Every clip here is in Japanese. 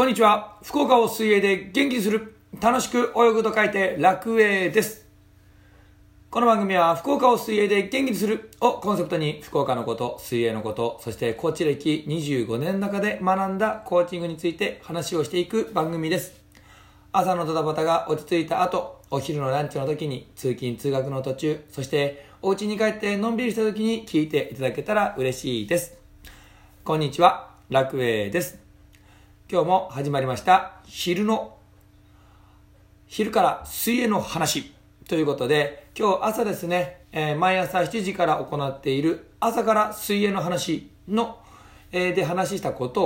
こんにちは。福岡を水泳で元気にする。楽しく泳ぐと書いて楽泳です。この番組は福岡を水泳で元気にするをコンセプトに福岡のこと、水泳のこと、そしてコーチ歴25年の中で学んだコーチングについて話をしていく番組です。朝のドタバタが落ち着いた後、お昼のランチの時に通勤通学の途中、そしてお家に帰ってのんびりした時に聞いていただけたら嬉しいです。こんにちは、楽栄です。今日も始まりました、昼の、昼から水泳の話ということで、今日朝ですね、えー毎朝7時から行っている朝から水泳の話の、えーで話したこと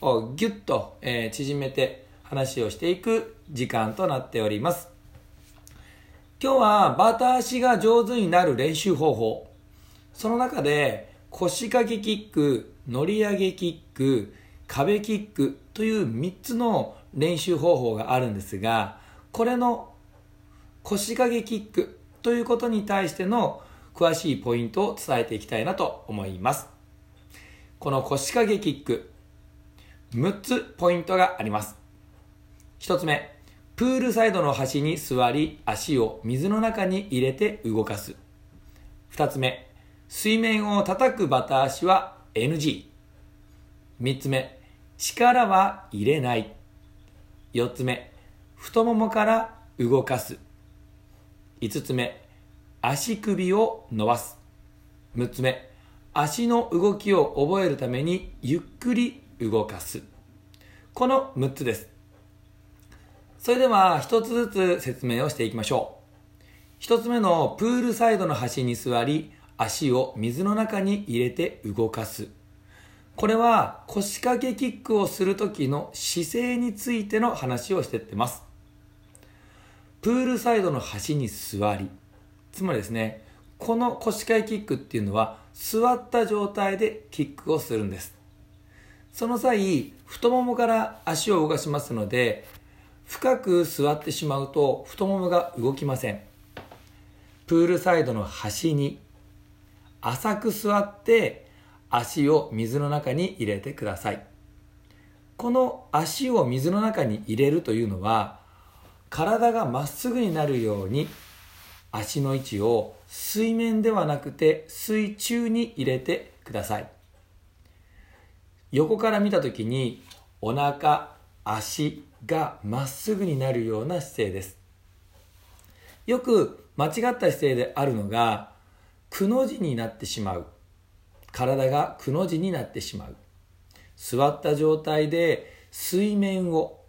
をギュッと、えー縮めて話をしていく時間となっております。今日はバタ足が上手になる練習方法。その中で腰掛けキック、乗り上げキック、壁キックという3つの練習方法があるんですが、これの腰掛けキックということに対しての詳しいポイントを伝えていきたいなと思います。この腰掛けキック、6つポイントがあります。1つ目、プールサイドの端に座り、足を水の中に入れて動かす。2つ目、水面を叩くバタ足は NG。3つ目、力は入れない。4つ目、太ももから動かす。5つ目、足首を伸ばす。6つ目、足の動きを覚えるためにゆっくり動かす。この6つです。それでは一つずつ説明をしていきましょう。一つ目のプールサイドの端に座り、足を水の中に入れて動かす。これは腰掛けキックをする時の姿勢についての話をしてってます。プールサイドの端に座り。つまりですね、この腰掛けキックっていうのは座った状態でキックをするんです。その際、太ももから足を動かしますので、深く座ってしまうと太ももが動きません。プールサイドの端に浅く座って足を水の中に入れてください。この足を水の中に入れるというのは体がまっすぐになるように足の位置を水面ではなくて水中に入れてください。横から見た時にお腹、足がまっすぐになるような姿勢です。よく間違った姿勢であるのが、くの字になってしまう。体がくの字になってしまう。座った状態で水面を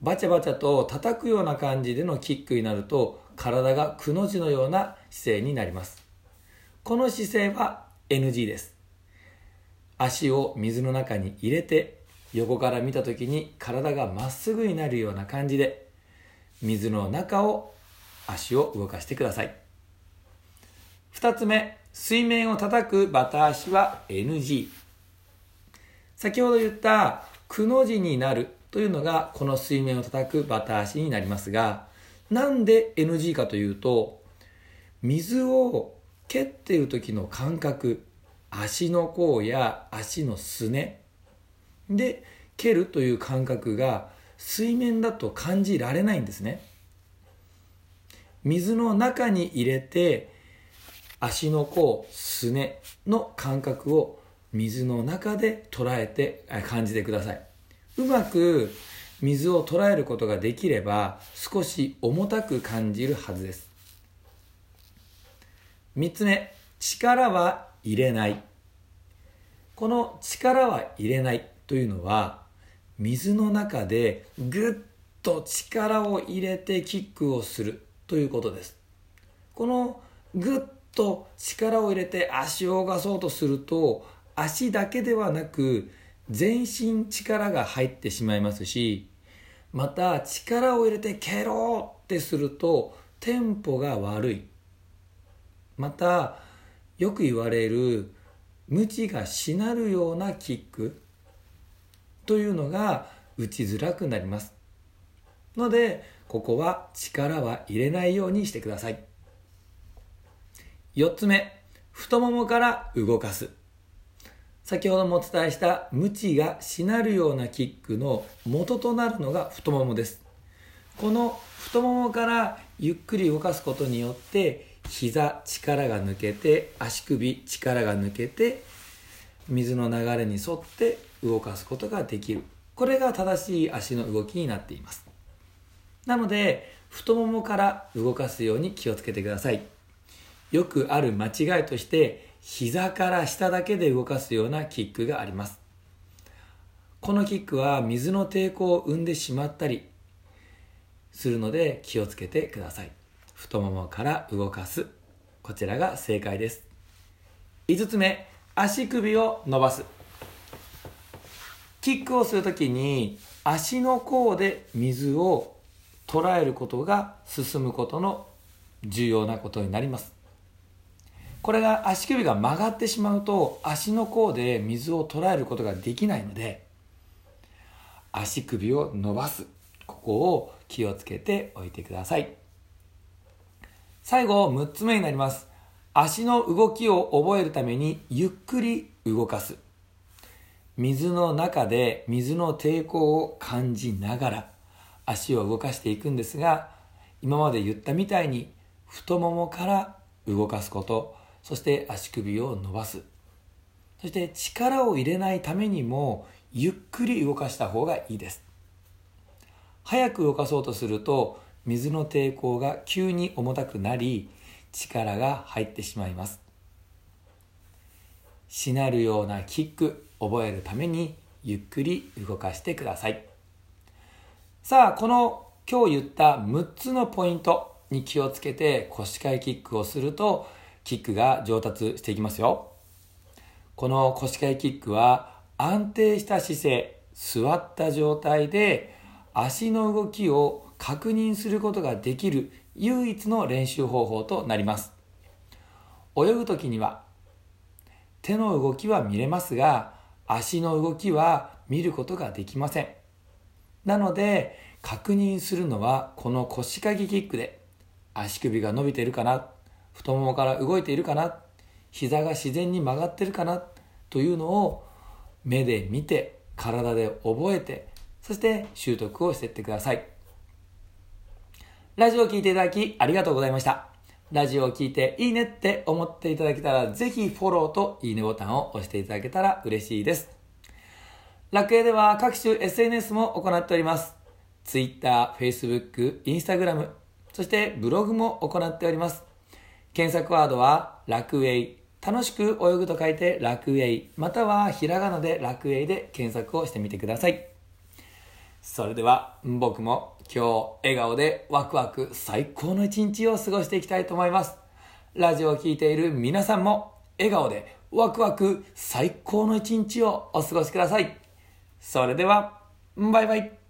バチャバチャと叩くような感じでのキックになると、体がくの字のような姿勢になります。この姿勢は NG です。足を水の中に入れて横から見た時に体がまっすぐになるような感じで水の中を足を動かしてください2つ目水面を叩くバタ足は NG 先ほど言ったくの字になるというのがこの水面を叩くバタ足になりますがなんで NG かというと水を蹴っている時の感覚足の甲や足のすねで蹴るという感覚が水面だと感じられないんですね。水の中に入れて足の甲すねの感覚を水の中で捉えて感じてください。うまく水を捉えることができれば少し重たく感じるはずです。3つ目力は入れない。この力は入れないというのは水の中でぐっと力を入れてキックをするということです。このぐっと力を入れて足を動かそうとすると足だけではなく全身力が入ってしまいますしまた力を入れて蹴ろうってするとテンポが悪い。またよく言われる無知がしなるようなキックというのが打ちづらくなります。のでここは力は入れないようにしてください。4つ目太ももから動かす。先ほどもお伝えした無知がしなるようなキックの元となるのが太ももです。この太ももからゆっくり動かすことによって膝力が抜けて足首力が抜けて水の流れに沿って動かすことができる。これが正しい足の動きになっています。なので太ももから動かすように気をつけてください。よくある間違いとして膝から下だけで動かすようなキックがあります。このキックは水の抵抗を生んでしまったりするので気をつけてください。太ももから動かす。こちらが正解です。5つ目足首を伸ばす。キックをするときに足の甲で水を捉えることが進むことの重要なことになります。これが足首が曲がってしまうと足の甲で水を捉えることができないので足首を伸ばす。ここを気をつけておいてください。最後6つ目になります。足の動きを覚えるためにゆっくり動かす。水の中で水の抵抗を感じながら足を動かしていくんですが今まで言ったみたいに太ももから動かすこと。そして足首を伸ばす。そして力を入れないためにもゆっくり動かした方がいいです。早く動かそうとすると水の抵抗が急に重たくなり力が入ってしまいます。しなるようなキック覚えるためにゆっくり動かしてください。さあこの今日言った6つのポイントに気をつけて腰掛けキックをするとキックが上達していきますよ。この腰掛けキックは安定した姿勢座った状態で足の動きを確認することができる唯一の練習方法となります。泳ぐ時には手の動きは見れますが足の動きは見ることができません。なので確認するのはこの腰掛けキックで足首が伸びてるかな。太ももから動いているかな？膝が自然に曲がってるかな？というのを目で見て体で覚えてそして習得をしていってください。ラジオを聴いていただきありがとうございました。ラジオを聴いていいねって思っていただけたらぜひフォローといいねボタンを押していただけたら嬉しいです。楽屋では各種 SNS も行っております。Twitter、Facebook、Instagram そしてブログも行っております。検索ワードは楽栄楽しく泳ぐと書いて楽栄またはひらがなで楽栄で検索をしてみてください。それでは僕も今日笑顔でワクワク最高の一日を過ごしていきたいと思います。ラジオを聴いている皆さんも笑顔でワクワク最高の一日をお過ごしください。それではバイバイ。